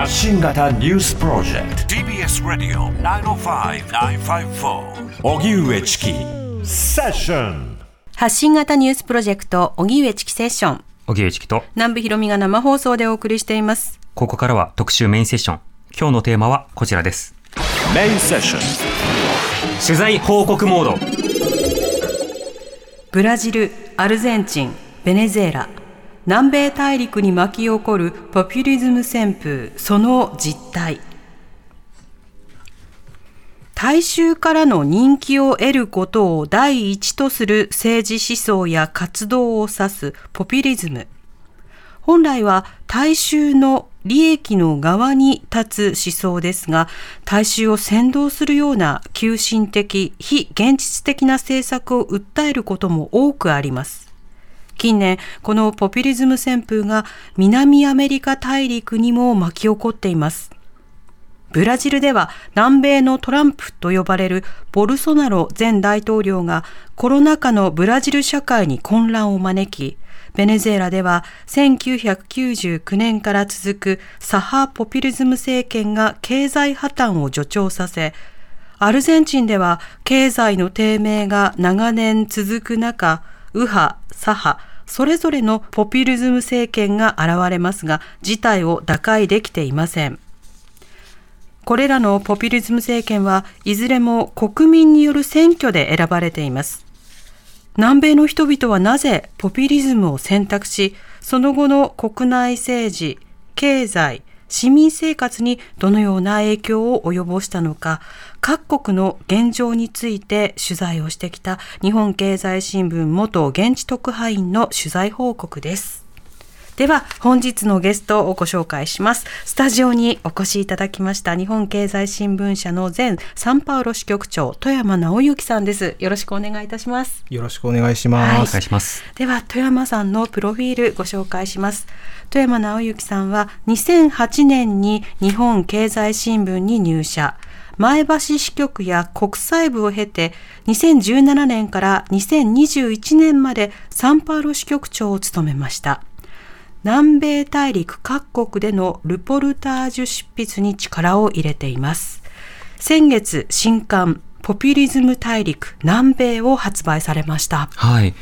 発信型ニュースプロジェクト。TBS ラディオ905-954おぎゅうえちきセッション発信型ニュースプロジェクト荻上チキセッション。荻上チキと。南部ひろみが生放送でお送りしています。ここからは特集メインセッション。今日のテーマはこちらです。メインセッション。取材報告モード。ブラジルアルゼンチンベネズエラ南米大陸に巻き起こるポピュリズム旋風その実態大衆からの人気を得ることを第一とする政治思想や活動を指すポピュリズム本来は大衆の利益の側に立つ思想ですが、大衆を先導するような急進的、非現実的な政策を訴えることも多くあります。近年、このポピュリズム旋風が南アメリカ大陸にも巻き起こっています。ブラジルでは南米のトランプと呼ばれるボルソナロ前大統領がコロナ禍のブラジル社会に混乱を招き、ベネズエラでは1999年から続くサハポピュリズム政権が経済破綻を助長させ、アルゼンチンでは経済の低迷が長年続く中、右派、左派、それぞれのポピュリズム政権が現れますが、事態を打開できていません。これらのポピュリズム政権はいずれも国民による選挙で選ばれています。南米の人々はなぜポピュリズムを選択し、その後の国内政治、経済、市民生活にどのような影響を及ぼしたのか、各国の現状について取材をしてきた日本経済新聞元現地特派員の取材報告です。では本日のゲストをご紹介します。スタジオにお越しいただきました日本経済新聞社の前サンパウロ支局長富山直之さんです。よろしくお願いいたします。よろしくお願いします、はい、お願いします。では富山さんのプロフィールご紹介します。富山直之さんは2008年に日本経済新聞に入社前橋支局や国際部を経て2017年から2021年までサンパウロ支局長を務めました南米大陸各国でのルポルタージュ執筆に力を入れています。先月、新刊、ポピュリズム大陸南米を発売されました。はい。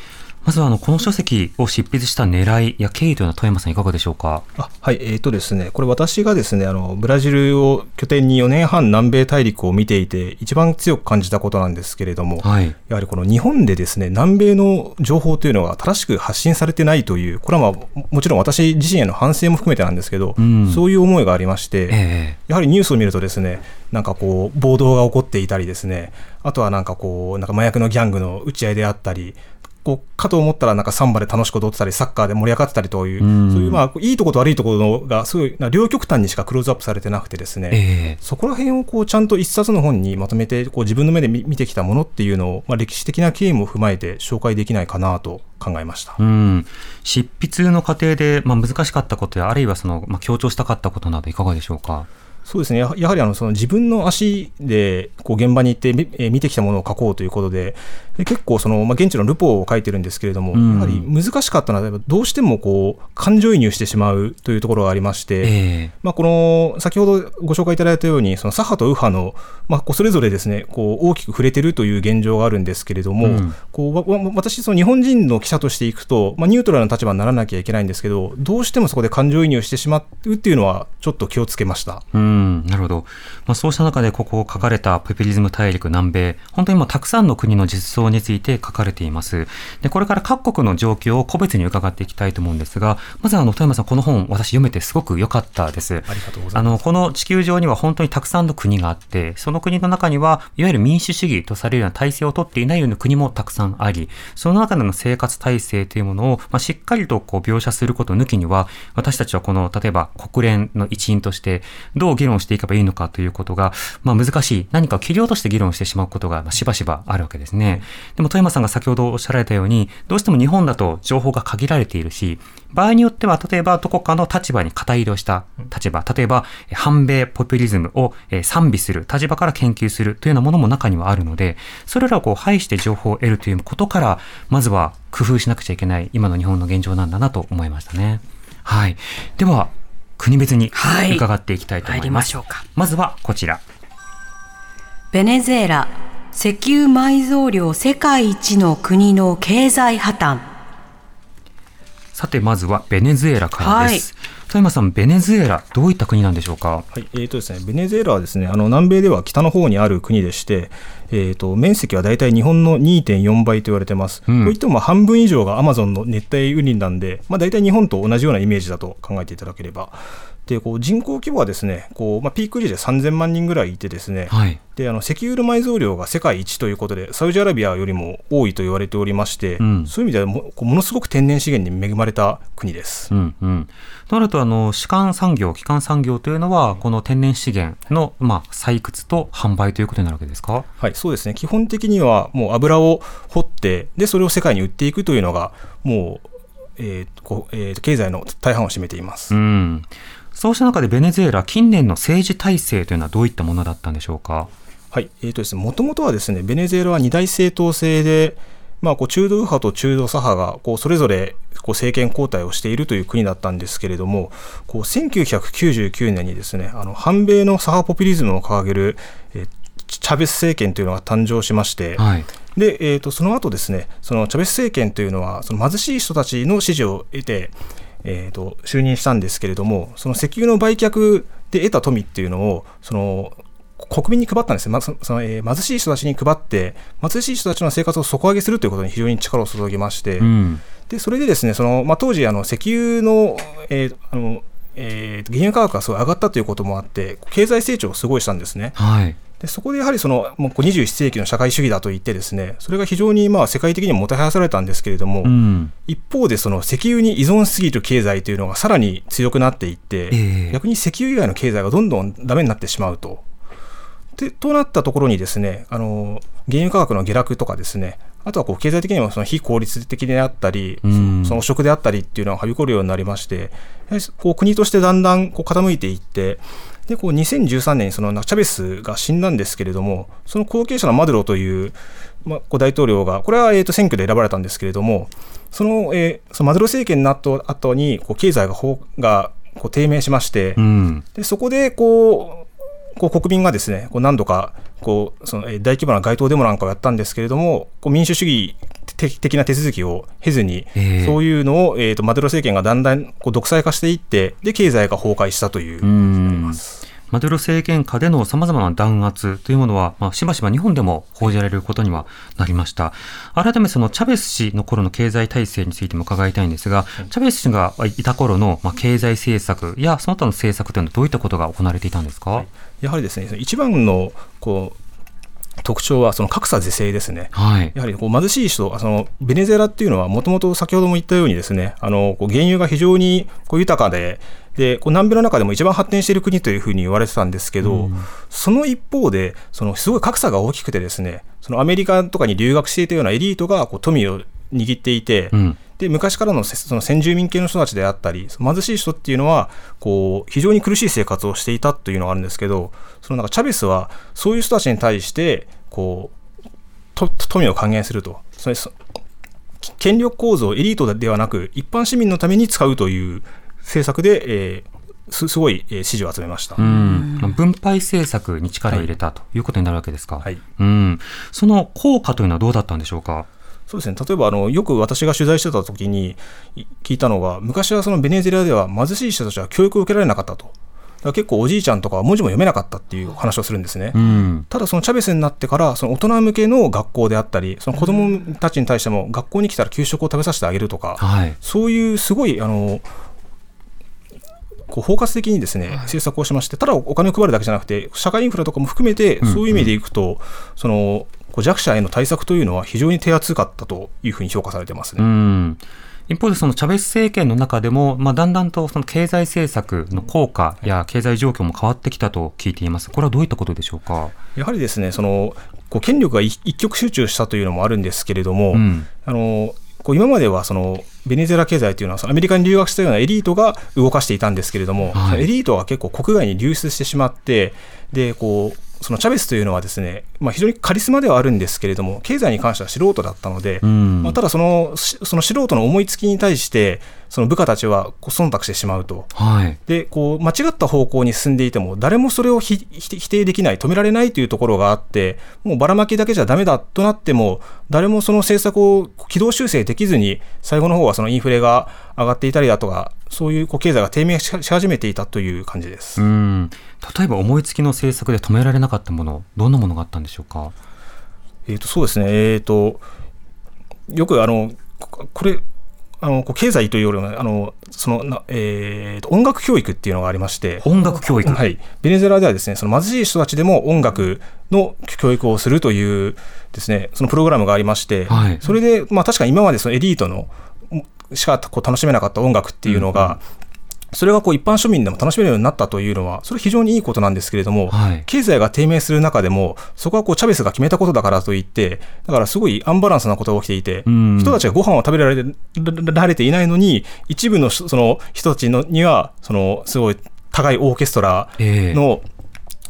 まずはあのこの書籍を執筆した狙いや経緯というのは富山さんいかがでしょうか？あはい、えーとですね、これ私がですねあのブラジルを拠点に4年半南米大陸を見ていて一番強く感じたことなんですけれども、はい、やはりこの日本でですね南米の情報というのが正しく発信されてないというこれはまあもちろん私自身への反省も含めてなんですけど、うん、そういう思いがありまして、えー、やはりニュースを見るとですねなんかこう暴動が起こっていたりですねあとはなんかこうなんか麻薬のギャングの打ち合いであったりこうかと思ったらなんかサンバで楽しく踊ってたりサッカーで盛り上がってたりという、うそういうまあいいところと悪いところがすごい両極端にしかクローズアップされてなくてですね、えー、そこら辺をこうちゃんと一冊の本にまとめてこう自分の目で見てきたものっていうのを、まあ、歴史的な経緯も踏まえて紹介できないかなと考えました、うん、執筆の過程で、まあ、難しかったことやあるいはその、まあ、強調したかったことなどいかがでしょうか？そうですね。やはりあのその自分の足でこう現場に行って見てきたものを書こうということで、で結構その、まあ、現地のルポを書いてるんですけれども、うん、やはり難しかったのは、どうしてもこう感情移入してしまうというところがありまして、えー、まあ、この先ほどご紹介いただいたように、その左派と右派の、まあ、こうそれぞれですねこう大きく触れてるという現状があるんですけれども、うん、こう私、その日本人の記者としていくと、まあ、ニュートラルな立場にならなきゃいけないんですけど、どうしてもそこで感情移入してしまうっていうのは、ちょっと気をつけました。うんなるほど、まあ、そうした中で、ここ書かれたポピュリズム大陸南米、本当にもうたくさんの国の実相について書かれれています。で、これから各国の状況を個別に伺っていきたいと思うんですが、まずあの、富山さん、この本、私読めてすごく良かったです。ありがとうございます。あの、この地球上には本当にたくさんの国があって、その国の中には、いわゆる民主主義とされるような体制をとっていないような国もたくさんあり、その中での生活体制というものを、まあ、しっかりとこう描写すること抜きには、私たちはこの、例えば国連の一員として、どう現論していけばいいのかということが、まあ、難しい、何か切り落として議論してしまうことがしばしばあるわけですね。でも、富山さんが先ほどおっしゃられたように、どうしても日本だと情報が限られているし、場合によっては、例えばどこかの立場に肩入れをした立場、例えば、反米ポピュリズムを賛美する立場から研究するというようなものも中にはあるので、それらをこう排して情報を得るということから、まずは工夫しなくちゃいけない今の日本の現状なんだなと思いましたね。はい。では、国別に伺っていきたいと思います。はい、ままずはこちら。ベネズエラ、石油埋蔵量世界一の国の経済破綻。さて、まずはベネズエラからです。はい富山さん、ベネズエラ、どういった国なんでしょうか？はい、えーとですね、ベネズエラはですね、あの南米では北の方にある国でして、えーと、面積は大体日本の2.4倍と言われてます。うん、といっても半分以上がアマゾンの熱帯雨林なんで、まあ、大体日本と同じようなイメージだと考えていただければ。でこう人口規模はですねこう、まあ、ピーク時で3000万人ぐらいいてですね、はい、であの石油の埋蔵量が世界一ということでサウジアラビアよりも多いと言われておりまして、うん、そういう意味ではもものすごく天然資源に恵まれた国です。うんうん、となるとあの主幹産業基幹産業というのはこの天然資源の、まあ、採掘と販売ということになるわけですか？はいそうですね。基本的にはもう油を掘ってでそれを世界に売っていくというのがもうえーこえー、経済の大半を占めています。うんそうした中でベネズエラ、近年の政治体制というのはどういったものだったんでしょうか？はい、えーとですね、もともとはですね、ベネズエラは二大政党制で、まあ、こう中道右派と中道左派がこうそれぞれこう政権交代をしているという国だったんですけれども、こう1999年にですね、あの反米の左派ポピュリズムを掲げる、えー、チャベス政権というのが誕生しまして、はい、でえーと、その後ですね、そのチャベス政権というのは、その貧しい人たちの支持を得て、えーと、就任したんですけれども、その石油の売却で得た富っていうのを、その国民に配ったんですよ、ま、そのえー、貧しい人たちに配って、貧しい人たちの生活を底上げするということに非常に力を注ぎまして、うん、でそれでですねその、まあ、当時あの、石油の,、えーあのえー、原油価格がすごい上がったということもあって、経済成長をすごいしたんですね。はいでそこでやはりそのもう21世紀の社会主義だと言ってですねそれが非常にまあ世界的にももてはやされたんですけれども、うん、一方でその石油に依存しすぎる経済というのがさらに強くなっていって、えー、逆に石油以外の経済がどんどんダメになってしまうと。でとなったところにですねあの原油価格の下落とかですねあとはこう経済的にもその非効率的であったり、うん、その汚職であったりっていうのがはびこるようになりまして、こう国としてだんだんこう傾いていって、でこう2013年にそのチャベスが死んだんですけれども、その後継者のマドロという、まあ、こう大統領が、これはえと選挙で選ばれたんですけれども、その,、えー、そのマドロ政権になった後にこう経済ががこう低迷しまして、うん、でそこでこうこう国民がですねこう何度かこうその大規模な街頭デモなんかをやったんですけれども、こう民主主義的な手続きを経ずに、えー、そういうのを、えーと、マドゥロ政権がだんだんこう独裁化していって、で経済が崩壊したというマドゥロ政権下でのさまざまな弾圧というものは、まあ、しばしば日本でも報じられることにはなりました。改めそのチャベス氏の頃の経済体制についても伺いたいんですが、チャベス氏がいた頃の、まあ、経済政策やその他の政策というのはどういったことが行われていたんですか、はい、やはりですね、一番のこう特徴はその格差是正ですね、はい、やはりこう貧しい人、そのベネズエラっていうのは、もともと先ほども言ったように、ですねあのこう原油が非常にこう豊かで、でこう南米の中でも一番発展している国というふうに言われてたんですけど、うん、その一方で、そのすごい格差が大きくて、ですねそのアメリカとかに留学していたようなエリートがこう富を握っていて、うん。で昔からのその先住民系の人たちであったり、貧しい人っていうのはこう非常に苦しい生活をしていたというのがあるんですけど、そのなんかチャベスはそういう人たちに対してこうと富を還元すると。それ権力構造、エリートではなく、一般市民のために使うという政策で、えー、すすごい支持を集めましたうん分配政策に力を入れたということになるわけですか、はい、うんその効果というのはどうだったんでしょうか？そうですね例えばあのよく私が取材してた時に聞いたのが昔はそのベネズエラでは貧しい人たちは教育を受けられなかったと。結構おじいちゃんとか文字も読めなかったっていう話をするんですね、うん、ただそのチャベスになってからその大人向けの学校であったりその子どもたちに対しても学校に来たら給食を食べさせてあげるとか、はい、そういうすごいあのこう包括的にですね、政策をしまして、ただお金を配るだけじゃなくて、社会インフラとかも含めて、そういう意味でいくと、その弱者への対策というのは非常に手厚かったというふうに評価されてますね。一方でそのチャベス政権の中でも、まあ、だんだんとその経済政策の効果や経済状況も変わってきたと聞いています。これはどういったことでしょうか？やはりですね、そのこう権力が一極集中したというのもあるんですけれども、うん、あのこう今まではそのベネズエラ経済というのはアメリカに留学したようなエリートが動かしていたんですけれども、はい、エリートが結構国外に流出してしまってでこうそのチャベスというのはですね、まあ、非常にカリスマではあるんですけれども、経済に関しては素人だったので、うん、まあ、ただその、その素人の思いつきに対して、その部下たちは忖度してしまうと、はい、でこう間違った方向に進んでいても、誰もそれを否定できない、止められないというところがあって、もうばらまきだけじゃだめだとなっても、誰もその政策を軌道修正できずに、最後の方はそのインフレが上がっていたりだとか、そういうこう経済が低迷し始めていたという感じです。うん。例えば思いつきの政策で止められなかったもの、どんなものがあったんでしょうか？えーと、そうですね、えーと、よくあのこれ、あのこう経済というよりもあのそのな、えーと、音楽教育っていうのがありまして。音楽教育、はい、ベネズエラではですねその貧しい人たちでも音楽の教育をするというですねそのプログラムがありまして、はい、それで、まあ、確かに今までそのエリートのしかこう楽しめなかった音楽っていうのが、それがこう一般庶民でも楽しめるようになったというのは、それ非常にいいことなんですけれども、はい、経済が低迷する中でも、そこはこうチャベスが決めたことだからといって、だからすごいアンバランスなことが起きていて、人たちがご飯を食べられられていないのに、一部のその人たちのには、そのすごい高いオーケストラの、えー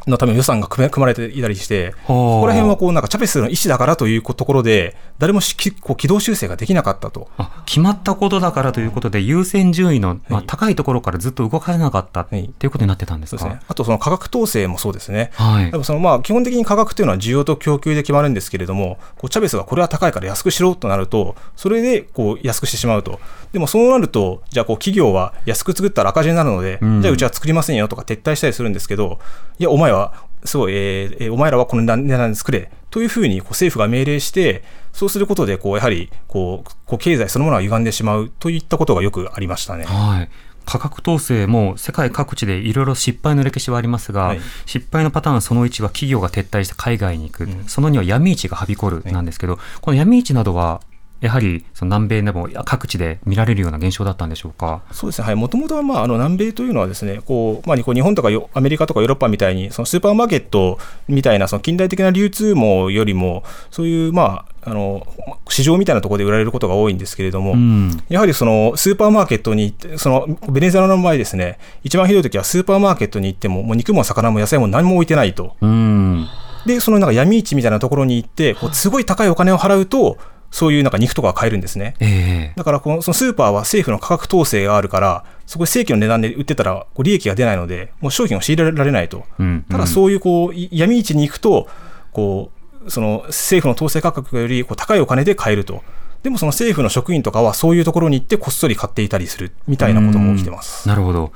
のための予算が組まれていたりして、ここら辺はこうなんかチャベスの意思だからというところで、誰もこう軌道修正ができなかったと。決まったことだからということで、優先順位の、まあ、高いところからずっと動かれなかったと、はい、いうことになってたんですか、ね、あとその価格統制もそうですね、はい、そのまあ基本的に価格というのは需要と供給で決まるんですけれども、こうチャベスがこれは高いから安くしろとなると、それでこう安くしてしまうと。でもそうなると、じゃあこう企業は安く作ったら赤字になるので、うん、じゃあうちは作りませんよとか撤退したりするんですけど、いや、お前はすごい、えー、お前らはこの値段で作れ。というふうにこう政府が命令して、そうすることでこうやはりこうこう経済そのものが歪んでしまうといったことがよくありましたね。はい。価格統制も世界各地でいろいろ失敗の歴史はありますが、はい、失敗のパターンその1は企業が撤退して海外に行く、うん、その2は闇市がはびこるなんですけど、はい、この闇市などはやはりその南米でも各地で見られるような現象だったんでしょうか？そうですね、はい、もともとは、まあ、あの南米というのはですねこう、まあ、日本とかアメリカとかヨーロッパみたいにそのスーパーマーケットみたいなその近代的な流通網よりもそういう、まあ、あの市場みたいなところで売られることが多いんですけれども、うん、やはりそのスーパーマーケットに行って、そのベネズエラの場合ですね、一番ひどい時はスーパーマーケットに行っても、もう肉も魚も野菜も何も置いてないと。うん、で、そのなんか闇市みたいなところに行って、こうすごい高いお金を払うと、そういうなんか肉とか買えるんですね。えー、だからこのそのスーパーは政府の価格統制があるから、そこで正規の値段で売ってたらこう利益が出ないので、もう商品を仕入れられないと。うんうん、ただそういうこう闇市に行くと、こうその政府の統制価格よりこう高いお金で買えると。でもその政府の職員とかはそういうところに行ってこっそり買っていたりするみたいなことも起きてます。なるほど。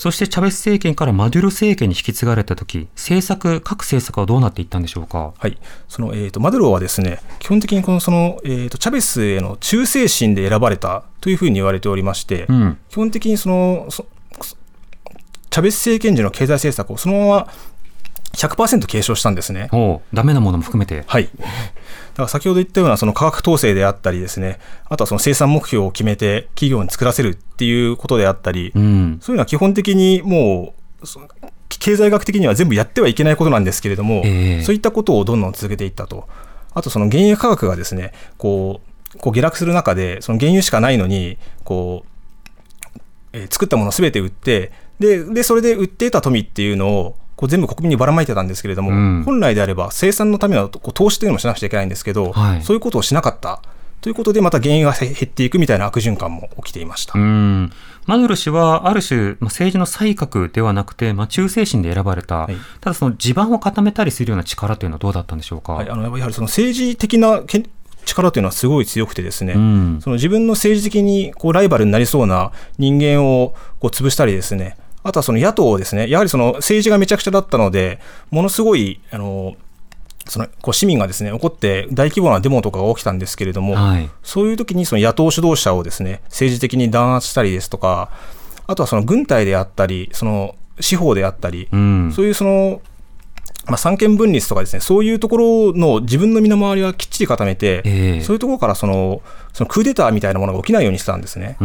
そしてチャベス政権からマドゥロ政権に引き継がれたとき、政策、各政策はどうなっていったんでしょうか？はい、そのえーと、マドゥロはですね、基本的にこのその、えーと、チャベスへの忠誠心で選ばれたというふうに言われておりまして、うん、基本的にそのチャベス政権時の経済政策をそのまま100%継承したんですね。おダメなものも含めて。はい。だから先ほど言ったようなその価格統制であったりですね、あとはその生産目標を決めて企業に作らせるっていうことであったり、うん、そういうのは基本的にもう、経済学的には全部やってはいけないことなんですけれども、えー、そういったことをどんどん続けていったと。あとその原油価格がですね、こう、こう下落する中で、その原油しかないのに、こう、えー、作ったものをすべて売って、で、で、それで売っていた富っていうのを、こう全部国民にばらまいてたんですけれども、うん、本来であれば生産のためのこう投資というのもしなくちゃいけないんですけど、はい、そういうことをしなかった。ということで、また原油が減っていくみたいな悪循環も起きていました。うん。マドゥロ氏は、ある種、まあ、政治の才覚ではなくて、まあ、忠誠心で選ばれた、はい、ただ、その地盤を固めたりするような力というのはどうだったんでしょうか、はい、あのやはりその政治的な力というのはすごい強くてですね、うん、その自分の政治的にこうライバルになりそうな人間をこう潰したりですね、あとはその野党ですね、やはりその政治がめちゃくちゃだったので、ものすごい、あの、そのこう市民がですね怒って大規模なデモとかが起きたんですけれども、はい、そういう時にその野党指導者をですね政治的に弾圧したりですとか、あとはその軍隊であったり、その司法であったり、うん、そういうそのまあ、三権分立とかですね、そういうところの自分の身の回りはきっちり固めて、えー、そういうところからそのそのクーデターみたいなものが起きないようにしてたんですね。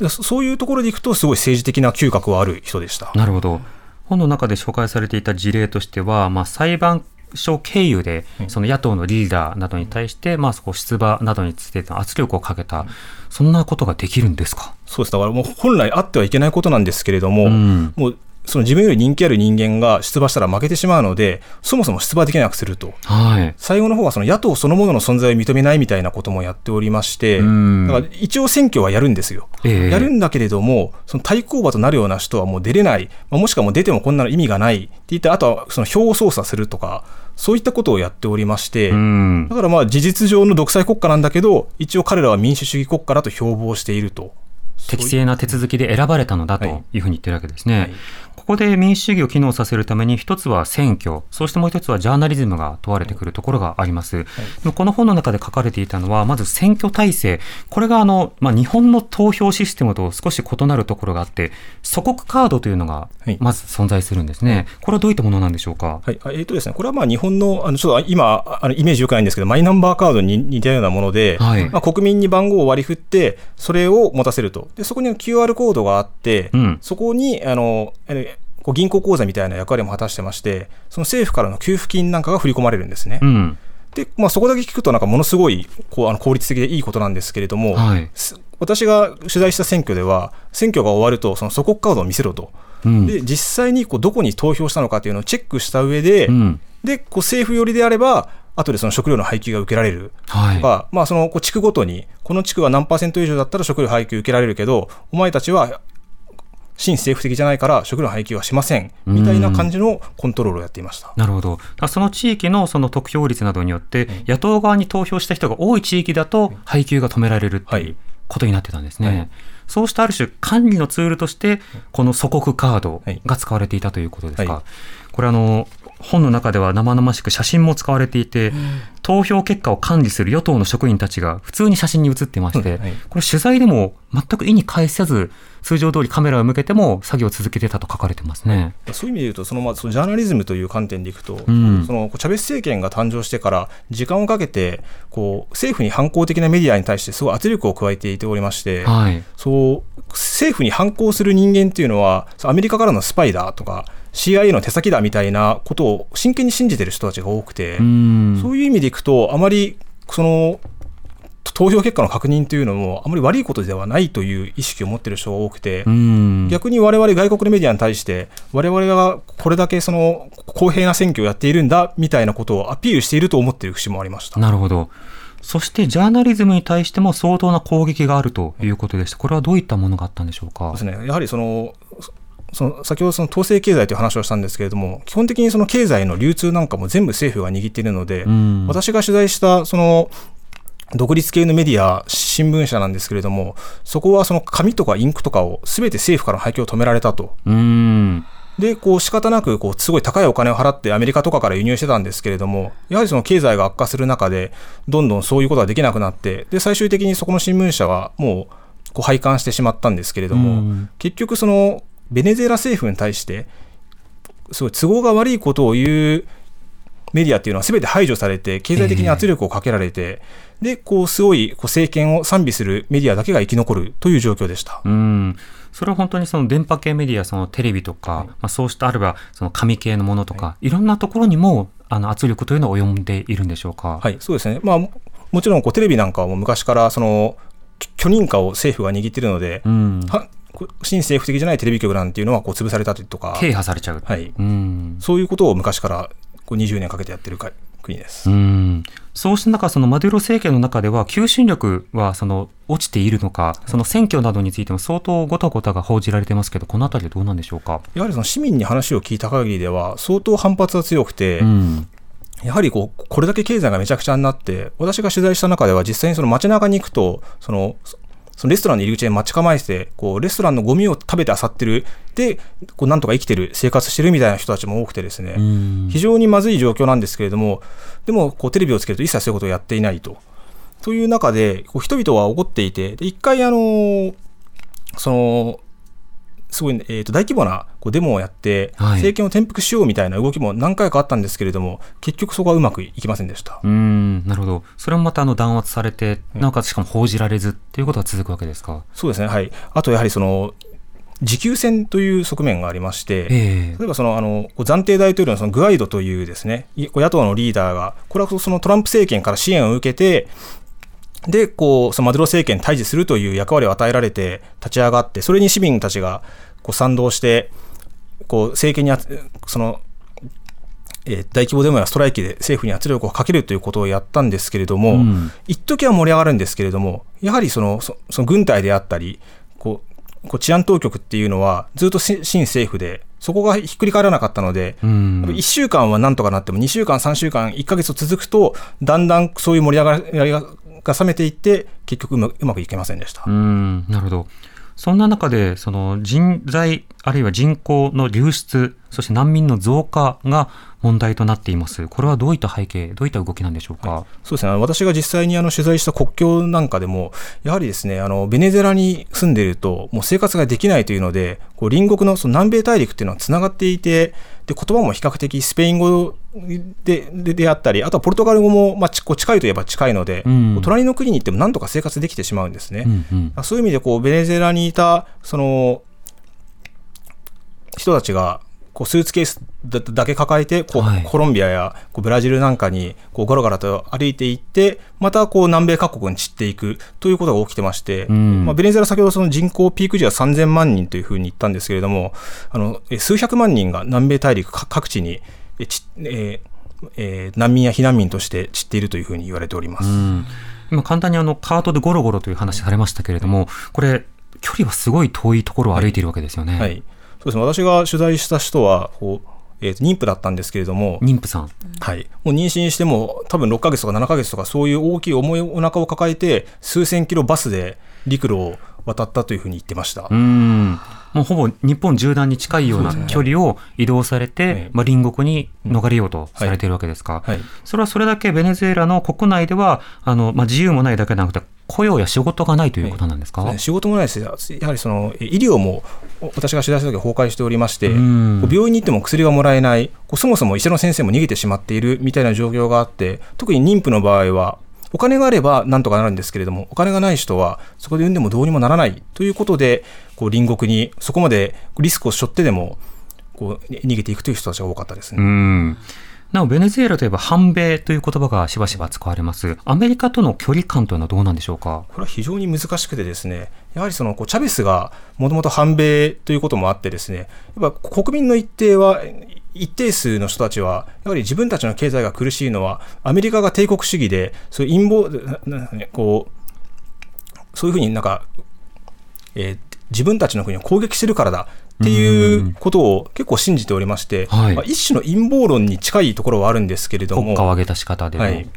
うんそういうところでいくと、すごい政治的な嗅覚はある人でした。なるほど。本の中で紹介されていた事例としては、まあ、裁判所経由で、その野党のリーダーなどに対して、まあ、そこ出馬などについて圧力をかけた、そんなことができるんですか？そうです。だからもう本来あってはいけないことなんですけれども、うん、もうその自分より人気ある人間が出馬したら負けてしまうので、そもそも出馬できなくすると、はい、最後の方はその野党そのものの存在を認めないみたいなこともやっておりまして、だから一応選挙はやるんですよ、えー、やるんだけれども、その対抗馬となるような人はもう出れない、まあ、もしくはもう出てもこんなの意味がない。って言って、あとはその票を操作するとか、そういったことをやっておりまして、だからまあ事実上の独裁国家なんだけど、一応彼らは民主主義国家だと標榜していると。適正な手続きで選ばれたのだとい。うふうに言ってるわけですね。はいはいここで民主主義を機能させるために一つは選挙そしてもう一つはジャーナリズムが問われてくるところがあります、はい、この本の中で書かれていたのはまず選挙体制。これがあの、まあ、日本の投票システムと少し異なるところがあって祖国カードというのがまず存在するんですね、はい、これはどういったものなんでしょうか、はい。えーとですね、これはまあ日本のあのちょっと今あのイメージよくないんですけどマイナンバーカードに似たようなもので、はい、まあ、国民に番号を割り振ってそれを持たせると。でそこに QR コードがあって、うん、そこにあのこう銀行口座みたいな役割も果たしてまして、その政府からの給付金なんかが振り込まれるんですね。うん、で、まあ、そこだけ聞くと、なんかものすごいこうあの効率的でいいことなんですけれども、はい、私が取材した選挙では、選挙が終わると、その祖国カードを見せろと。うん、で実際にこうどこに投票したのかというのをチェックした上で、うん、でこう政府寄りであれば、後でその食料の配給が受けられるとか、はい、まあ、そのこう地区ごとに、この地区は何パーセント以上だったら食料配給受けられるけど、お前たちは新政府的じゃないから食料配給はしません。みたいな感じのコントロールをやっていました。なるほど、その地域のその得票率などによって、野党側に投票した人が多い地域だと、配給が止められるということになってたんですね。はい、そうしたある種、管理のツールとして、この祖国カードが使われていたということですか。はい、これあの本の中では生々しく写真も使われていて、うん、投票結果を管理する与党の職員たちが普通に写真に写ってまして、はい、これ取材でも全く意に介さず、通常通りカメラを向けても作業を続けてたと書かれてますね。そういう意味で言うと、そのまあそのジャーナリズムという観点でいくと、うん、そのチャベス政権が誕生してから時間をかけてこう政府に反抗的なメディアに対してすごい圧力を加えていておりまして、はい、そう政府に反抗する人間っていうのはアメリカからのスパイだとか CIA の手先だみたいなことを真剣に信じてる人たちが多くて、そういう意味でいくと、あまりその投票結果の確認というのもあまり悪いことではないという意識を持っている人が多くて、逆に我々外国のメディアに対して、我々がこれだけその公平な選挙をやっているんだみたいなことをアピールしていると思っている節もありました。なるほど。そしてジャーナリズムに対しても相当な攻撃があるということでした。これはどういったものがあったんでしょうか？ですね。やはりそのその先ほどその統制経済という話をしたんですけれども、基本的にその経済の流通なんかも全部政府が握っているので、私が取材したその独立系のメディア、新聞社なんですけれども、そこはその紙とかインクとかをすべて政府からの配給を止められたと。で、こう仕方なく、こう、すごい高いお金を払ってアメリカとかから輸入してたんですけれども、やはりその経済が悪化する中で、どんどんそういうことができなくなって、で、最終的にそこの新聞社はもう、こう廃刊してしまったんですけれども、結局そのベネズエラ政府に対して、すごい都合が悪いことを言うメディアっていうのはすべて排除されて、経済的に圧力をかけられて、えー、で、こう、すごいこう政権を賛美するメディアだけが生き残るという状況でした。うんそれは本当にその電波系メディア、そのテレビとか、はい、まあ、そうしたあるいはその紙系のものとか、はい、いろんなところにもあの圧力というのは及んでいるんでしょうか？はい、そうですね。まあ、もちろんこうテレビなんかはも昔からその許認可を政府が握っているので、うん、新政府的じゃないテレビ局なんていうのはこう潰されたとか、軽破されちゃう、はい、うん、そういうことを昔からこう20年かけてやってる国です。うん。そうした中、そのマデュロ政権の中では、求心力はその落ちているのか、その選挙などについても相当ごたごたが報じられてますけど、このあたりはどうなんでしょうか？やはりその市民に話を聞いた限りでは、相当反発が強くて、うん、やはりこうこれだけ経済がめちゃくちゃになって、私が取材した中では、実際にその街中に行くと、そのそのレストランの入り口で待ち構えて、こう、レストランのゴミを食べて漁ってる、で、こう、なんとか生きてる、生活してるみたいな人たちも多くてですね、非常にまずい状況なんですけれども、でも、こう、テレビをつけると一切そういうことをやっていないと。という中で、こう人々は怒っていて、で一回、あの、その、すごい、えー、と大規模なこうデモをやって、政権を転覆しようみたいな動きも何回かあったんですけれども、結局そこはうまくいきませんでした。うんなるほど、それもまたあの弾圧されて、なおかつしかも報じられずっていうことが続くわけですか？そうですね、はい、あとやはりその持久戦という側面がありまして、えー、例えばそのあの暫定大統領のそのグアイドというですね野党のリーダーが、これはそのトランプ政権から支援を受けて、で、こう、そのマドゥロ政権に対峙するという役割を与えられて立ち上がって、それに市民たちがこう賛同して、こう、政権にその、えー、大規模デモやストライキで政府に圧力をかけるということをやったんですけれども、うん、一時は盛り上がるんですけれども、やはりそのその軍隊であったり、こうこう治安当局っていうのは、ずっと新政府で、そこがひっくり返らなかったので、うん、1週間はなんとかなっても、2週間、3週間、1か月続くと、だんだんそういう盛り上がりがが冷めていって、結局うまうまくいけませんでした。うんなるほどそんな中で、その人材、あるいは人口の流出、そして難民の増加が問題となっています。これはどういった背景、どういった動きなんでしょうか？はい、そうですね。私が実際にあの取材した国境なんかでも、やはりですね、あのベネズエラに住んでいると、もう生活ができないというので、こう隣国のその南米大陸っていうのはつながっていて、で言葉も比較的スペイン語ででであったり、あとはポルトガル語も、まあ、こう近いといえば近いので、うん、隣の国に行ってもなんとか生活できてしまうんですね。うんうん、そういう意味でこうベネズエラにいたその人たちがこうスーツケースだけ抱えてこう、はい、コロンビアやこうブラジルなんかにこうゴロゴロと歩いていってまたこう南米各国に散っていくということが起きてまして、うん、まあ、ベネズエラ先ほどその人口ピーク時は3000万人というふうに言ったんですけれどもあの数百万人が南米大陸各地にち、えーえー、難民や避難民として散っているというふうに言われております。うん今簡単にあのカートでゴロゴロという話されましたけれども、これ距離はすごい遠いところを歩いているわけですよね。はい、はいそうですね、私が取材した人はこう、えー、妊婦だったんですけれども、妊婦さん、はい、もう妊娠しても、多分6か月とか7か月とか、そういう大きい重いお腹を抱えて、数千キロバスで陸路を渡ったというふうに言ってました。うんもうほぼ日本縦断に近いような距離を移動されて、ね、まあ、隣国に逃れようとされているわけですか、はいはい、それはそれだけベネズエラの国内ではあの、まあ、自由もないだけでなくて雇用や仕事がないということなんですか、ね、仕事もないです、やはりその医療も私が取材した時崩壊しておりまして、病院に行っても薬がもらえない、そもそも医者の先生も逃げてしまっているみたいな状況があって、特に妊婦の場合は、お金があればなんとかなるんですけれども、お金がない人はそこで産んでもどうにもならないということで、こう隣国にそこまでリスクを背負ってでもこう逃げていくという人たちが多かったですね。なお、ベネズエラといえば反米という言葉がしばしば使われます。アメリカとの距離感というのはどうなんでしょうか？これは非常に難しくてですね、やはりそのこうチャベスがもともと反米ということもあってですね、やっぱ国民の一定は一定数の人たちは、やはり自分たちの経済が苦しいのは、アメリカが帝国主義で、そういう陰謀、こう、そういうふうになんか、えー、自分たちの国を攻撃してるからだっていうことを結構信じておりまして、はい、まあ、一種の陰謀論に近いところはあるんですけれども。国家を挙げた仕方ではい、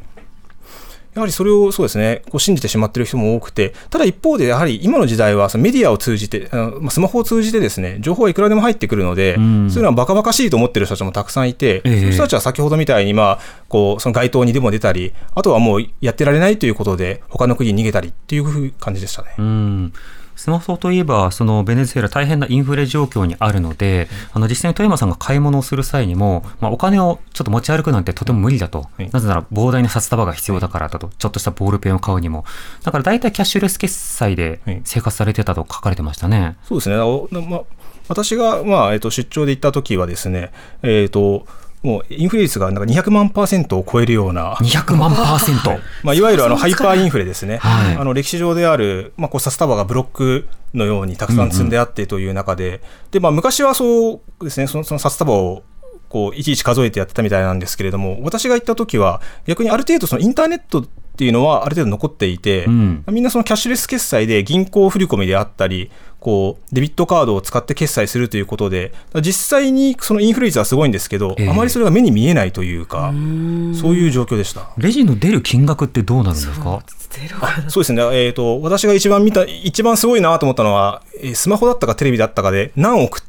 やはりそれをそうですね、こう信じてしまっている人も多くて、ただ一方で、やはり今の時代はそのメディアを通じて、スマホを通じてですね、情報はいくらでも入ってくるので、うん、そういうのはバカバカしいと思っている人たちもたくさんいて、えー、その人たちは先ほどみたいに、まあ、こうその街頭にでも出たり、あとはもうやってられないということで、他の国に逃げたりっていう感じでしたね。うんスマホといえば、そのベネズエラ大変なインフレ状況にあるので、あの実際に富山さんが買い物をする際にも、まあ、お金をちょっと持ち歩くなんてとても無理だと。なぜなら膨大な札束が必要だからだと。ちょっとしたボールペンを買うにも。だから大体キャッシュレス決済で生活されてたと書かれてましたね。そうですね。まあ、私が、まあえっと、出張で行った時はですね、えっ、と、もうインフレ率がなんか200万パーセントを超えるような、200万パーセント、まあ、いわゆるあのハイパーインフレですね、はい、あの歴史上である、まあ、こう札束がブロックのようにたくさん積んであってという中で、うんうん、でまあ、昔はそうですね、そのその札束をこういちいち数えてやってたみたいなんですけれども、私が行った時は、逆にある程度、そのインターネットっていうのはある程度残っていて、うん、みんなそのキャッシュレス決済で銀行振込であったり、こうデビットカードを使って決済するということで、実際にそのインフレ率はすごいんですけど、えー、あまりそれが目に見えないというか、そういう状況でした。レジの出る金額ってどうなるんですか？そうですね、えーと、私が一番見た、一番すごいなと思ったのは、スマホだったかテレビだったかで、何億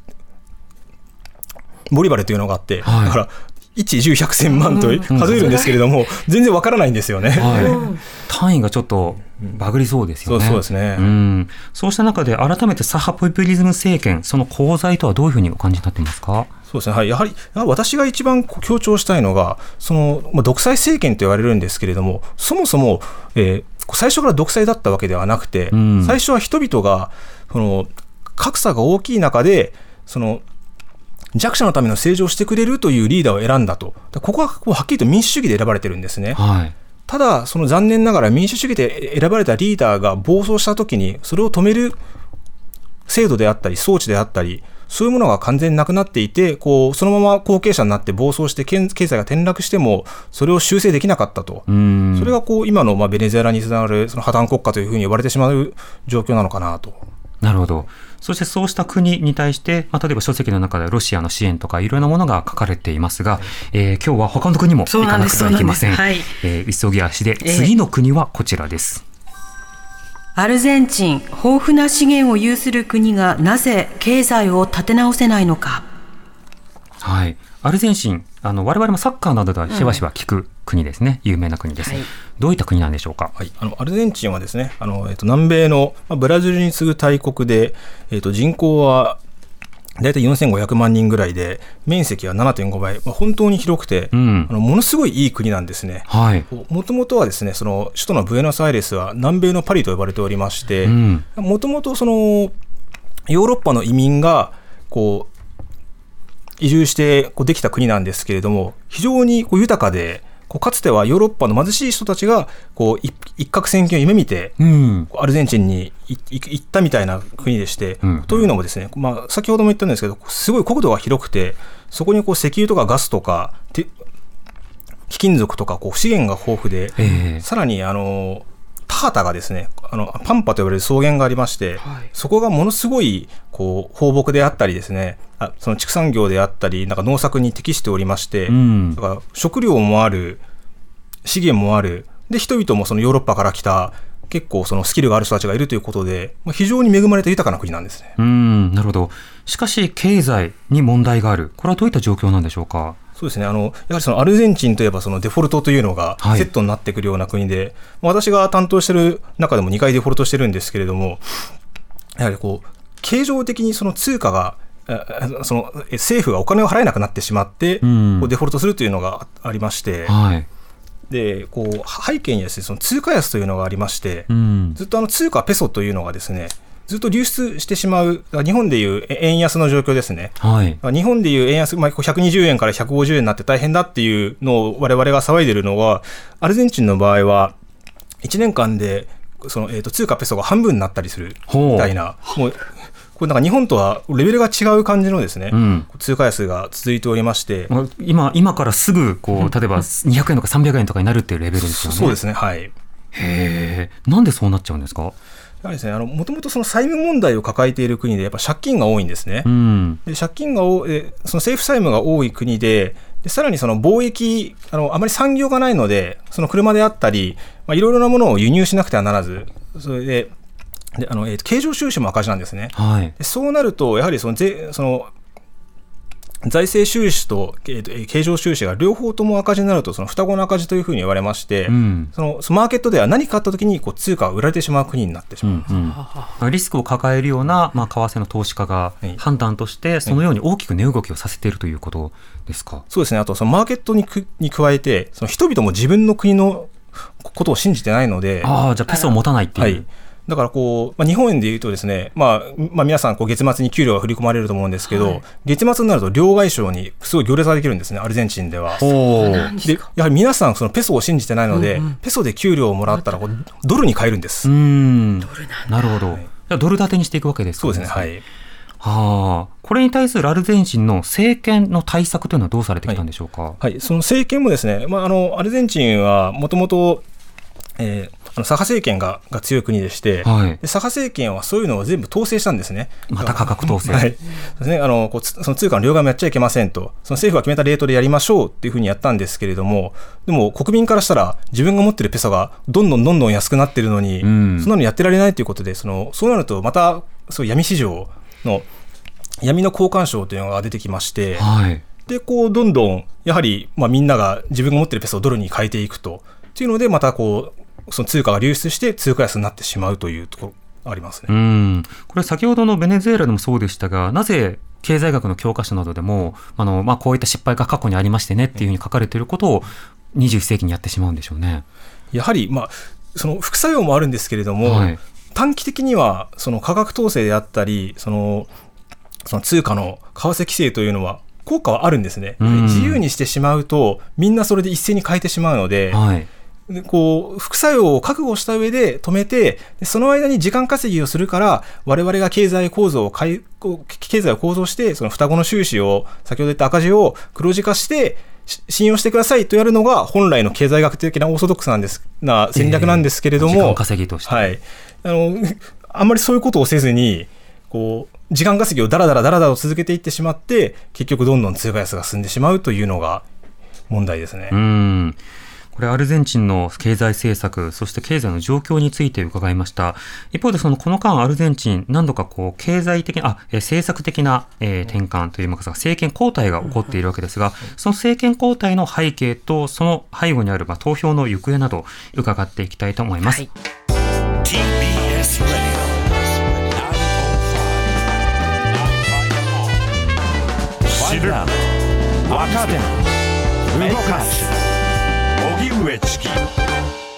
ボリバルというのがあって、はい、だから1、10、100、1000万と数えるんですけれども、全然わからないんですよね。はい、単位がちょっとバグりそうですよね。そうですね、うん。そうした中で改めて左派ポピュリズム政権、その功罪とはどういうふうにお感じになっていますか？そうですね、はい、やはり私が一番強調したいのが、そのまあ、独裁政権と言われるんですけれども、そもそも、えー、最初から独裁だったわけではなくて、うん、最初は人々がその格差が大きい中で、その弱者のための政治をしてくれるというリーダーを選んだと、ここははっきりと民主主義で選ばれてるんですね。はいただ、その残念ながら民主主義で選ばれたリーダーが暴走したときに、それを止める制度であったり、装置であったり、そういうものが完全になくなっていて、こう、そのまま後継者になって暴走して経済が転落しても、それを修正できなかったと。それがこう、今のまあベネズエラにつながるその破綻国家というふうに呼ばれてしまう状況なのかなと。なるほど。そしてそうした国に対して、まあ、例えば書籍の中でロシアの支援とかいろいろなものが書かれていますが、えー、今日は他の国も行かなくてはいけません。はい、えー、急ぎ足で、次の国はこちらです。アルゼンチン、豊富な資源を有する国がなぜ経済を立て直せないのか。はい。アルゼンチン、あの我々もサッカーなどではしばしば聞く国ですね、うん、有名な国です、はい、どういった国なんでしょうか、はい、あのアルゼンチンはですねあの、えーと、南米の、まあ、ブラジルに次ぐ大国で、えーと、人口は大体4500万人ぐらいで、面積は7.5倍、まあ、本当に広くて、うん、あのものすごいいい国なんですね。もともとはですね、その首都のブエノスアイレスは南米のパリと呼ばれておりまして、もともとそのヨーロッパの移民がこう移住してこうできた国なんですけれども、非常にこう豊かで、こうかつてはヨーロッパの貧しい人たちがこう一攫千金を夢見て、うん、アルゼンチンに行ったみたいな国でして、うん、というのもですね、まあ、先ほども言ったんですけど、すごい国土が広くて、そこにこう石油とかガスとか、貴金属とかこう資源が豊富で、えー、さらにあの田畑がですねあのパンパと呼ばれる草原がありまして、はい、そこがものすごいこう放牧であったりですねあその畜産業であったりなんか農作に適しておりまして、うん、だから食料もある資源もあるで人々もそのヨーロッパから来た結構そのスキルがある人たちがいるということで、まあ、非常に恵まれた豊かな国なんですね。うんなるほどしかし経済に問題があるこれはどういった状況なんでしょうか？そうですね。あのやはりそのアルゼンチンといえばそのデフォルトというのがセットになってくるような国で、はい、私が担当している中でも2回デフォルトしてるんですけれどもやはりこう形状的にその通貨がその政府がお金を払えなくなってしまって、うん、デフォルトするというのがありまして、はい、でこう背景にですねその通貨安というのがありまして、うん、ずっとあの通貨ペソというのがですねずっと流出してしまう、日本でいう円安の状況ですね、はい、日本でいう円安、まあ、120円から150円になって大変だっていうのをわれわれが騒いでるのは、アルゼンチンの場合は、1年間でその、えー、と通貨ペソが半分になったりするみたいな、もうこれなんか日本とはレベルが違う感じのですね、うん、通貨安が続いておりまして、今今からすぐこう例えば200円とか300円とかになるっていうレベルですよね。そうですねはい。へえ、なんでそうなっちゃうんですか？やはりですね、あの、もともとその債務問題を抱えている国で、やっぱ借金が多いんですね。うん、で借金が多い、その政府債務が多い国で、でさらにその貿易あの、あまり産業がないので、その車であったり、まあ、いろいろなものを輸入しなくてはならず、それで、であのえー、経常収支も赤字なんですね。はい、そうなると、やはりその税その財政収支と,、えー、経常収支が両方とも赤字になると、その双子の赤字というふうに言われまして、うん、そのマーケットでは何かあったときにこう通貨が売られてしまう国になってしまう、うんうん、リスクを抱えるような、まあ、為替の投資家が判断として、そのように大きく値動きをさせているということですか、そうですね、あとそのマーケットにくに加えて、その人々も自分の国のことを信じてないので、あじゃあ、ペソを持たないっていう。はいだからこう、まあ、日本円でいうとですね、まあ、まあ、皆さんこう月末に給料が振り込まれると思うんですけど、はい、月末になると両替商にすごい行列ができるんですね、アルゼンチンでは。でやはり皆さんそのペソを信じてないので、うんうん、ペソで給料をもらったらこうドルに変えるんです。うん。なるほど。はい、ドル建てにしていくわけですそうですね。はい。はあ、これに対するアルゼンチンの政権の対策というのはどうされてきたんでしょうか、はい、はい、その政権もですね、まあ、あのアルゼンチンはもともと、えー、あの左派政権がが強い国でして、はい、で左派政権はそういうのを全部統制したんですね。また価格統制。はい、ですね、あのこうその通貨の両替もやっちゃいけませんと、その政府が決めたレートでやりましょうっていうふうにやったんですけれども、でも国民からしたら、自分が持ってるペソがどんどんどんどん安くなってるのに、うん、そんなのやってられないということで、そのそうなると、またそう闇市場の闇の交換賞というのが出てきまして、はい、でこうどんどんやはり、まあ、みんなが自分が持ってるペソをドルに変えていくと。っていうので、またこうその通貨が流出して通貨安になってしまうというところありますね。うん。これ先ほどのベネズエラでもそうでしたが、なぜ経済学の教科書などでも、あのまあ、こういった失敗が過去にありましてねっていうふうに書かれていることを21世紀にやってしまうんでしょうね。やはり、まあ、その副作用もあるんですけれども、はい、短期的にはその価格統制であったり、そのその通貨の為替規制というのは効果はあるんですね、自由にしてしまうと、みんなそれで一斉に変えてしまうので、はい、でこう副作用を覚悟した上で止めて、その間に時間稼ぎをするから、我々が経済構造を変え、経済を構造して、その双子の収支を、先ほど言った赤字を黒字化して、信用してくださいとやるのが本来の経済学的なオーソドックスなんですな戦略なんですけれども、えー、時間稼ぎとして、はい、あのあんまりそういうことをせずにこう時間稼ぎをだらだらだらだら続けていってしまって結局どんどん通貨安が進んでしまうというのが問題ですね。うんこれアルゼンチンの経済政策、そして経済の状況について伺いました。一方でそのこの間アルゼンチン何度かこう経済的な、あ、政策的な、えー、転換といいますか政権交代が起こっているわけですが、その政権交代の背景とその背後にあるまあ投票の行方など伺っていきたいと思います。はい、TBS Radio 若手動かす荻上チキ。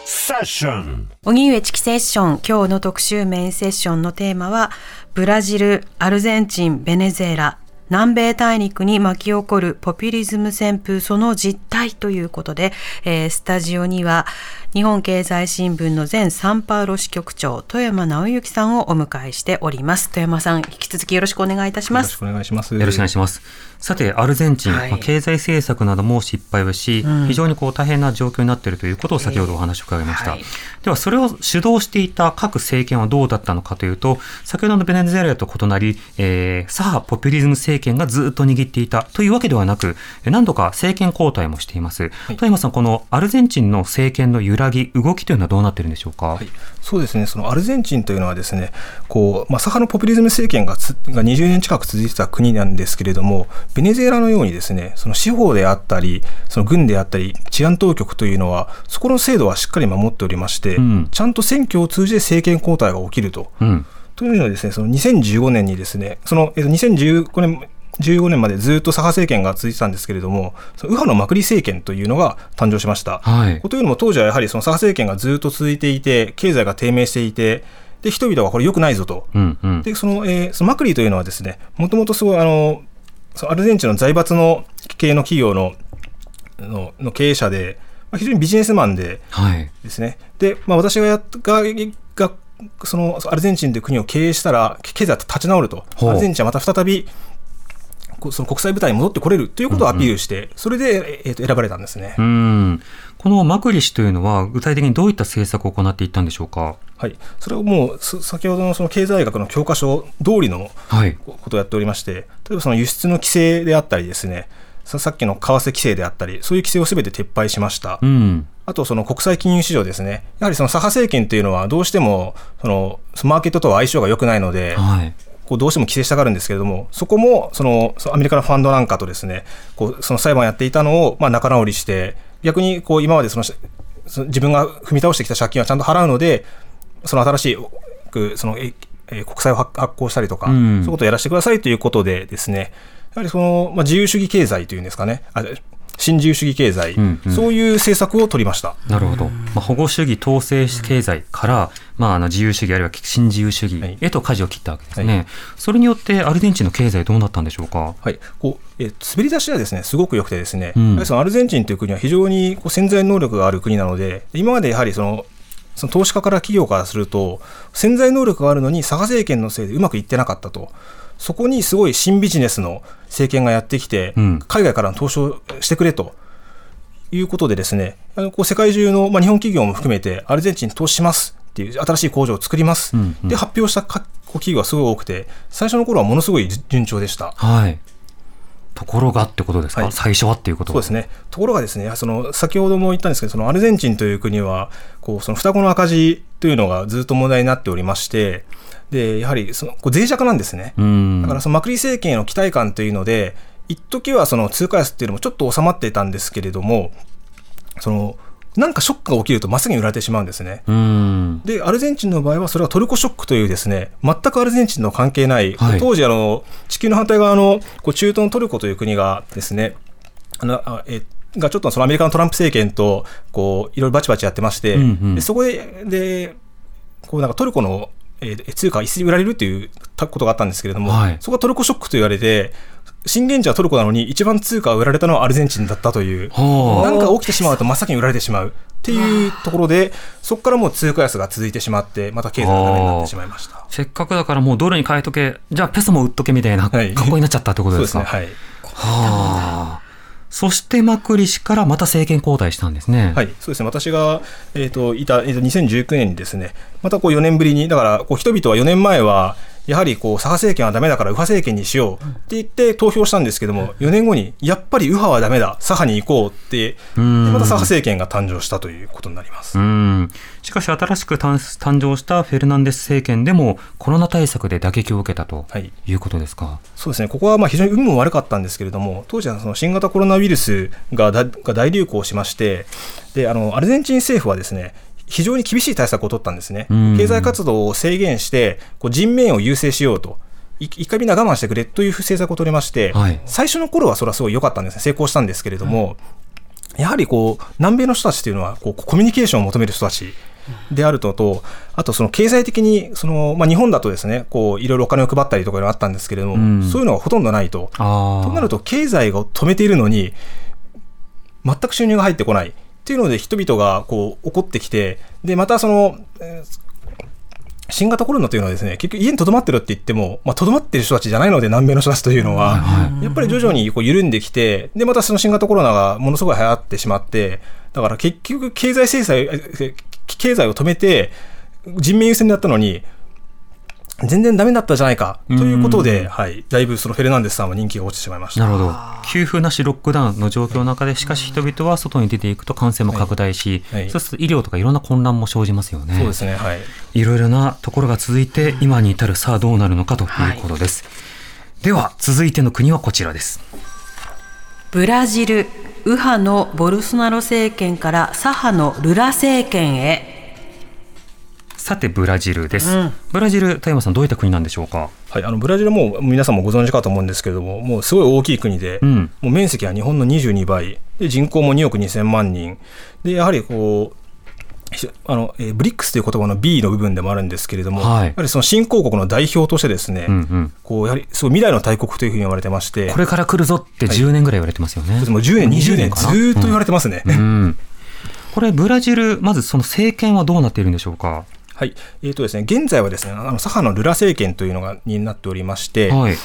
セッション荻上チキセッション。今日の特集メインセッションのテーマはブラジルアルゼンチンベネズエラ。南米大陸に巻き起こるポピュリズム旋風その実態ということで、えー、スタジオには日本経済新聞の前サンパウロ支局長富山直之さんをお迎えしております。富山さん引き続きよろしくお願いいたします。よろしくお願いします。よろしくお願いします。さて、アルゼンチン、はい、まあ、経済政策なども失敗をし、うん、非常にこう大変な状況になっているということを先ほどお話を伺いました。はい、では、それを主導していた各政権はどうだったのかというと、先ほどのベネズエラと異なり、えー、左派ポピュリズム政権がずっと握っていたというわけではなく、何度か政権交代もしています。はい、富山さん、このアルゼンチンの政権の揺らぎ、動きというのはどうなっているんでしょうか？はい、そうですね、そのアルゼンチンというのはですね、こうまあ、左派のポピュリズム政権がつが20年近く続いてた国なんですけれども、ベネズエラのようににですね、その司法であったり、その軍であったり、治安当局というのは、そこの制度はしっかり守っておりまして、うん、ちゃんと選挙を通じて政権交代が起きると。うん、というのはですね、その2015年にですね、その、えっと、2015年、15年までずっと左派政権が続いてたんですけれども、その右派のマクリ政権というのが誕生しました。はい、というのも当時はやはりその左派政権がずっと続いていて、経済が低迷していて、で人々はこれ良くないぞと、うんうん、でそのえー、そのマクリというのはですね、もともとすごいあのアルゼンチンの財閥の系の企業ののの経営者で、まあ、非常にビジネスマンでですね、はい、でまあ、私がやががそのアルゼンチンという国を経営したら経済は立ち直ると、アルゼンチンはまた再びその国際舞台に戻ってこれる。ということをアピールして、うんうん、それで、えー、と選ばれたんですね。うん。このマクリ氏というのは、具体的にどういった政策を行っていったんでしょうか？はい、それはもう先ほどのその経済学の教科書通りのことをやっておりまして、はい、例えばその輸出の規制であったりですね、さっきの為替規制であったり、そういう規制をすべて撤廃しました。うん、あと、その国際金融市場ですね、やはりその左派政権というのは、どうしてもそのマーケットとは相性が良くないので、はい、こうどうしても規制したがるんですけれども、そこもそのアメリカのファンドなんかとですね、こうその裁判をやっていたのをまあ仲直りして、逆にこう今までその自分が踏み倒してきた借金はちゃんと払うので、その新しいそのえ国債を発行したりとか、うん、そういうことをやらせてくださいということでですね、やはりその、まあ、自由主義経済というんですかね、あ新自由主義経済、うんうん、そういう政策を取りました。なるほど、まあ、保護主義統制経済から、まあ、あの自由主義あるいは新自由主義へと舵を切ったわけですね、はい、それによってアルゼンチンの経済どうなったんでしょうか、はい、こうえ滑り出しはですねすごく良くてですね、うん、そのアルゼンチンという国は非常にこう潜在能力がある国なので今までやはりそのその投資家から企業からすると潜在能力があるのに左派政権のせいでうまくいってなかったと。そこにすごい新ビジネスの政権がやってきて、うん、海外からの投資をしてくれと。いうことでですね、あのこう世界中の、まあ、日本企業も含めてアルゼンチンに投資しますっていう新しい工場を作ります、うんうん、で発表した企業がすごい多くて最初の頃はものすごい順調でした。はい。ところがってことですか、はい、最初はっていうこと？そうですね。ところがですね、その先ほども言ったんですけど、そのアルゼンチンという国は、こうその双子の赤字というのがずっと問題になっておりまして、でやはりそのこう脆弱なんですね。だからそのマクリ政権への期待感というので、一時はその通貨安っていうのもちょっと収まっていたんですけれども、そのなんかショックが起きると真っ先に売られてしまうんですね。で、アルゼンチンの場合はそれはトルコショックというですね、全くアルゼンチンの関係ない、はい、当時あの、地球の反対側のこう中東のトルコという国がですね、あのあえがちょっとそのアメリカのトランプ政権とこういろいろバチバチやってまして、うんうん、でそこででこうなんかトルコのえー、通貨が一斉に売られるということがあったんですけれども、はい、そこがトルコショックと言われて、震源地はトルコなのに、一番通貨が売られたのはアルゼンチンだったという、なんか起きてしまうと真っ先に売られてしまうっていうところで、そこからもう通貨安が続いてしまって、また経済がダメになってしまいました。せっかくだからもうドルに変えとけ、じゃあペソも売っとけみたいな格好になっちゃったってことですか？ね。はい。はあそしてマクリ氏からまた政権交代したんですね。はい、そうですね。私が、えっ、ー、と、いた、えー、と2019年にですね、またこう4年ぶりに、だから、こう人々は4年前は、やはりこう左派政権はだめだから右派政権にしようって言って投票したんですけども、4年後にやっぱり右派はだめだ、左派に行こうって、また左派政権が誕生したということになります。しかし、新しく誕生したフェルナンデス政権でも、コロナ対策で打撃を受けたとい。うことですか、はい、そうですね、ここはまあ非常に運も悪かったんですけれども、当時はその新型コロナウイルスが大流行しまして、であのアルゼンチン政府はですね非常に厳しい対策を取ったんですね、経済活動を制限して、こう人命を優先しようと。一回みんな我慢してくれという政策を取りまして、はい、最初の頃はそれはすごい良かったんですね、成功したんですけれども、やはりこう南米の人たちというのはこうコミュニケーションを求める人たちであるのと、あとその経済的にその、まあ、日本だとですねこういろいろお金を配ったりとかあったんですけれども、うん、そういうのがほとんどないと。となると、経済を止めているのに、全く収入が入ってこない。っていうので人々がこう怒ってきて、で、またその、新型コロナというのはですね、結局家にとどまってるって言っても、まあ、とどまってる人たちじゃないので、南米の人たちというのは、やっぱり徐々にこう緩んできて、で、またその新型コロナがものすごい流行ってしまって、だから結局経済制裁、経済を止めて、人命優先だったのに、全然ダメだったじゃないか。ということで、はい、だいぶそのフェルナンデスさんは人気が落ちてしまいました。なるほど。給付なしロックダウンの状況の中でしかし人々は外に出ていくと感染も拡大し、はい。はい、そうすると医療とかいろんな混乱も生じますよね。そうですね。はい。いろいろなところが続いて今に至るさあどうなるのかということです、はい、では続いての国はこちらです。ブラジル右派のボルソナロ政権から左派のルラ政権へさてブラジルです、うん、ブラジル田山さんどういった国なんでしょうか？はい、あのブラジルも皆さんもご存知かと思うんですけれども、もうすごい大きい国で、うん、もう面積は日本の22倍、で人口も2億2000万人、でやはりこう、あのえー、ブリックスという言葉の B の部分でもあるんですけれども、はい、やはりその新興国の代表としてですね、うんうん、こうやはりすごい未来の大国というふうに言われてまして、これから来るぞって10年ぐらい言われてますよね。はい、もう10年、20年、ずっと言われてますね。うん。うん、これ、ブラジル、まずその政権はどうなっているんでしょうか？はい、えーとですね、現在はですね、あの左派のルラ政権というのがになっておりまして、はい、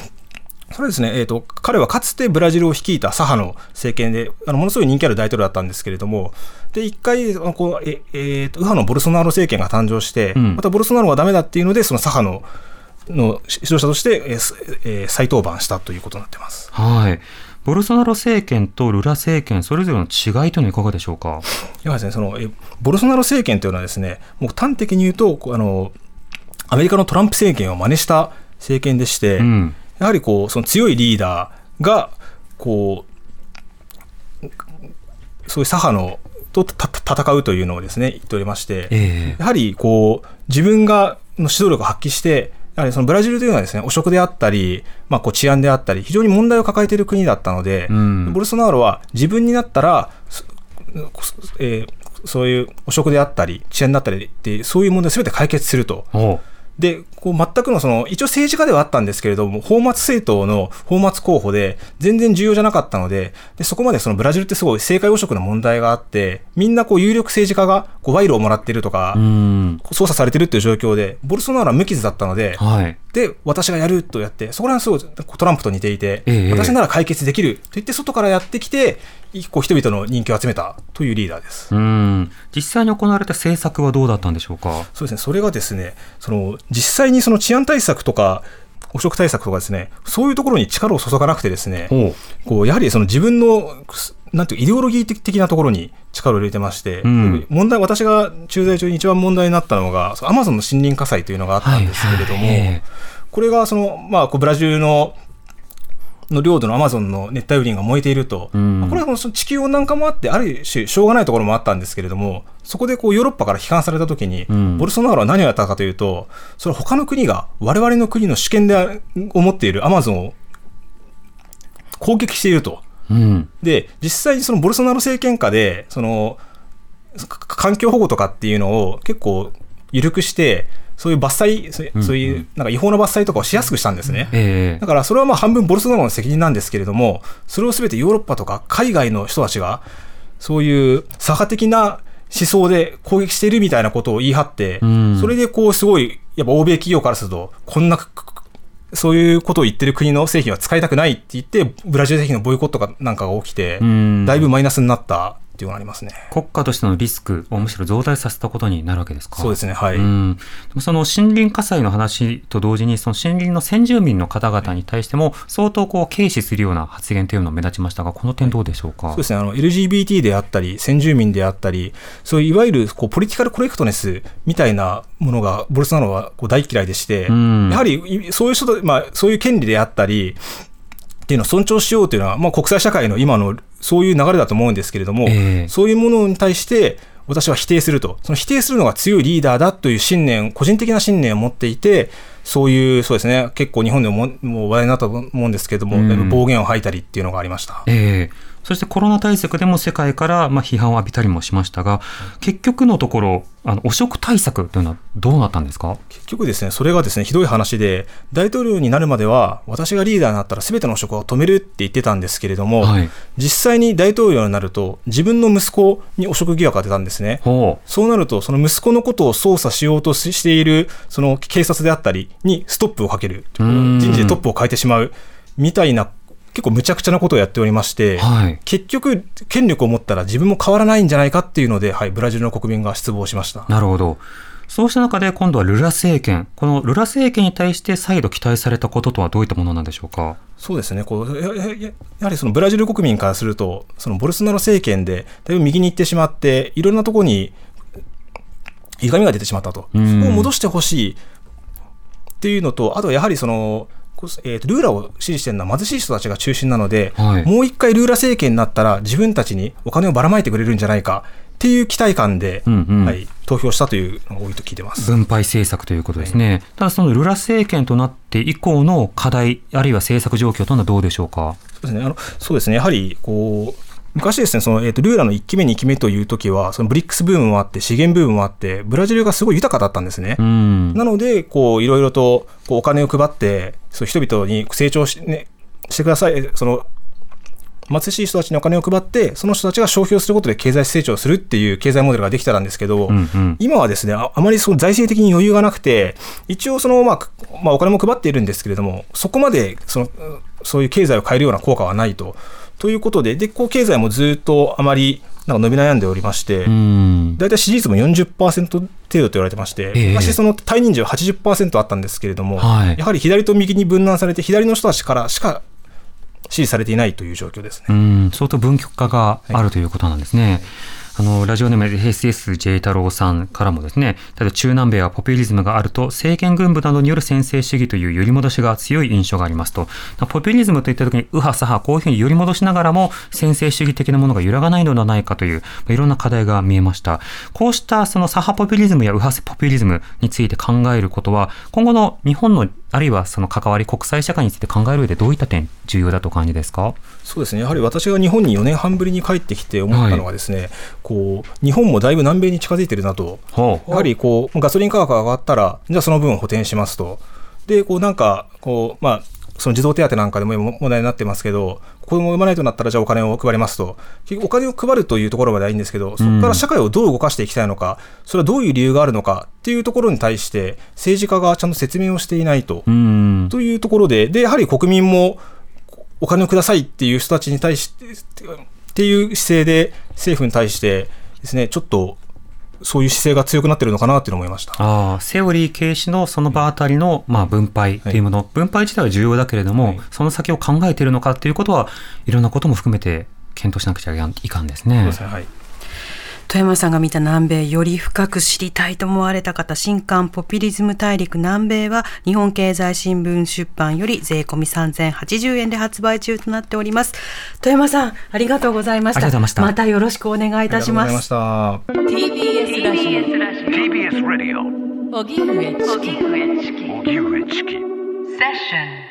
それですね、えーと、彼はかつてブラジルを率いた左派の政権で、あのものすごい人気ある大統領だったんですけれども、で一回こうえ、えーと、右派のボルソナロ政権が誕生して、うん、またボルソナロがだめだっていうので、その左派のの指導者として、えーえー、再登板したということになってます。はいボルソナロ政権とルラ政権、それぞれの違いというのはいかがでしょうか？いやですね、そのえボルソナロ政権というのはですね、もう端的に言うと、あのアメリカのトランプ政権を真似した政権でして、うん、やはりこうその強いリーダーがこうそういう左派のと戦うというのをですね言っておりまして、えー、やはりこう自分がの指導力を発揮してやはりそのブラジルというのはですね、汚職であったり、まあ、こう治安であったり、非常に問題を抱えている国だったので、うん、ボルソナロは自分になったら、えー、そういう汚職であったり、治安だったりって、そういう問題すべて解決すると。で、こう全くのその、一応政治家ではあったんですけれども、泡沫政党の泡沫候補で、全然重要じゃなかったので、でそこまでそのブラジルってすごい政界汚職の問題があって、みんなこう有力政治家がこう賄賂をもらっているとか、操作されてるっていう状況で、ボルソナロは無傷だったので、はい、で、私がやるとやって、そこら辺すごいトランプと似ていて、ええ、私なら解決できると言って、外からやってきて、こう人々の人気を集めたというリーダーです。うん。実際に行われた政策はどうだったんでしょうか？そうですね、それがですね、その実際にその治安対策とか、汚職対策とかですね、そういうところに力を注がなくてですね、こうやはりその自分のなんていうイデオロギー的なところに力を入れてまして、うん、問題私が駐在中に一番問題になったのが、アマゾンの森林火災というのがあったんですけれども、はいはい、これがその、まあ、ブラジルのの領土のアマゾンの熱帯雨林が燃えていると、うん、これはその地球温暖化もあって、ある種、しょうがないところもあったんですけれども、そこでこうヨーロッパから批判されたときに、うん、ボルソナロは何をやったかというと、それは他の国が、我々の国の主権で思っているアマゾンを攻撃していると。うん、で、実際にそのボルソナロ政権下で、その、環境保護とかっていうのを結構緩くして、そういう伐採、そういうなんか違法な伐採とかをしやすくしたんですね。えー、だからそれはまあ半分ボルソナロの責任なんですけれども、それをすべてヨーロッパとか海外の人たちが、そういう左派的な思想で攻撃しているみたいなことを言い張って、それでこうすごい、やっぱ欧米企業からすると、こんなそういうことを言ってる国の製品は使いたくないって言って、ブラジル製品のボイコットかなんかが起きて、だいぶマイナスになったっていうのがありますね。国家としてのリスクをむしろ増大させたことになるわけですか？そうですね、はい、うん、その森林火災の話と同時に、その森林の先住民の方々に対しても、相当こう軽視するような発言というのが目立ちましたが、この点、どうでしょうか、そうですね、あの LGBT であったり、先住民であったり、そういういわゆるこうポリティカルコレクトネスみたいなものが、ボルソナロはこう大嫌いでして、やはりそういう人、まあ、そういう権利であったり、っていうのを尊重しようというのは、まあ、国際社会の今のそういう流れだと思うんですけれども、えー、そういうものに対して私は否定すると、その否定するのが強いリーダーだという信念、個人的な信念を持っていて、そういう、そうですね、結構日本でももう話題になったと思うんですけれども、うん、暴言を吐いたりっていうのがありました。えーそしてコロナ対策でも世界からまあ批判を浴びたりもしましたが、結局のところ、あの汚職対策というのはどうなったんですか？結局ですね、それがですね、ひどい話で、大統領になるまでは、私がリーダーになったらすべての汚職を止めるって言ってたんですけれども、はい、実際に大統領になると、自分の息子に汚職疑惑が出たんですね。そうなると、その息子のことを捜査しようとしている、その警察であったりにストップをかける、人事でトップを変えてしまうみたいな結構むちゃくちゃなことをやっておりまして、はい、結局、権力を持ったら自分も変わらないんじゃないかっていうので、はい、ブラジルの国民が失望しました。なるほど。そうした中で今度はルラ政権、このルラ政権に対して再度期待されたこととはどういったものなんでしょうか？そうですね。こうやはりそのブラジル国民からすると、そのボルソナロ政権でだいぶ右に行ってしまって、いろんなところに歪みが出てしまったと、そこを戻してほしいっていうのと、あとやはりそのえーと、ルーラを支持してるのは貧しい人たちが中心なので、はい、もう一回ルーラ政権になったら自分たちにお金をばらまいてくれるんじゃないかっていう期待感で、うんうん、はい、投票したというのが多いと聞いてます。分配政策ということですね、はい、ただそのルラ政権となって以降の課題あるいは政策状況というのはどうでしょうか？そうですね。あのそうですね。やはりこう昔ですね、その、えっ、ー、と、ルーラの1期目、2期目という時は、そのブリックスブームもあって、資源ブームもあって、ブラジルがすごい豊かだったんですね。なので、こう、いろいろと、こう、お金を配って、そう人々に成長し,、ね、してください。その、貧しい人たちにお金を配って、その人たちが消費をすることで経済成長するっていう経済モデルができたんですけど、うんうん、今はですねあ、あまりその財政的に余裕がなくて、一応その、まあ、まあ、お金も配っているんですけれども、そこまでそのそういう経済を変えるような効果はないと。ということで、でこう経済もずっとあまりなんか伸び悩んでおりまして、大体支持率も40%程度と言われてまして、えー、昔、その対人数は80%あったんですけれども、はい、やはり左と右に分断されて、左の人たちからしか支持されていないという状況ですね。相当分極化があるということなんですね。はいあの、ラジオネーム SSJ 太郎さんからもですね、ただ中南米はポピュリズムがあると、政権軍部などによる専制主義という揺り戻しが強い印象がありますと、ポピュリズムといったときに、右派左派、こういうふうに揺り戻しながらも、専制主義的なものが揺らがないのではないかという、いろんな課題が見えました。こうしたその左派ポピュリズムや右派ポピュリズムについて考えることは、今後の日本のあるいはその関わり、国際社会について考える上でどういった点、重要だと感じですか？そうですね、やはり私が日本に4年半ぶりに帰ってきて思ったのはですね、はい、こう日本もだいぶ南米に近づいてるなと、はあ、やはりこうガソリン価格が上がったら、じゃあその分補填しますと。でこうなんかこう、まあ、その児童手当なんかでも問題になってますけど、子供を産まないとなったら、じゃあお金を配りますと、結局お金を配るというところまではいいんですけど、そこから社会をどう動かしていきたいのか、それはどういう理由があるのかっていうところに対して、政治家がちゃんと説明をしていないと、というところで、で、やはり国民もお金をくださいっていう人たちに対して、っていう姿勢で政府に対してですね、ちょっとそういう姿勢が強くなってるのかなって思いました。あセオリー軽視のその場あたりの、まあ、分配とい。うもの、はい、分配自体は重要だけれども、はい、その先を考えているのかということはいろんなことも含めて検討しなくちゃいかんですね。はい富山さんが見た南米より深く知りたいと思われた方、新刊ポピュリズム大陸南米は日本経済新聞出版より税込み3080円で発売中となっております。富山さん、ありがとうございました。ありがとうございました。またよろしくお願いいたします。ありがとうございました。TBS ラジオ。TBS ラジオ。荻上チキ。荻上チキ。荻上チキ。セッション。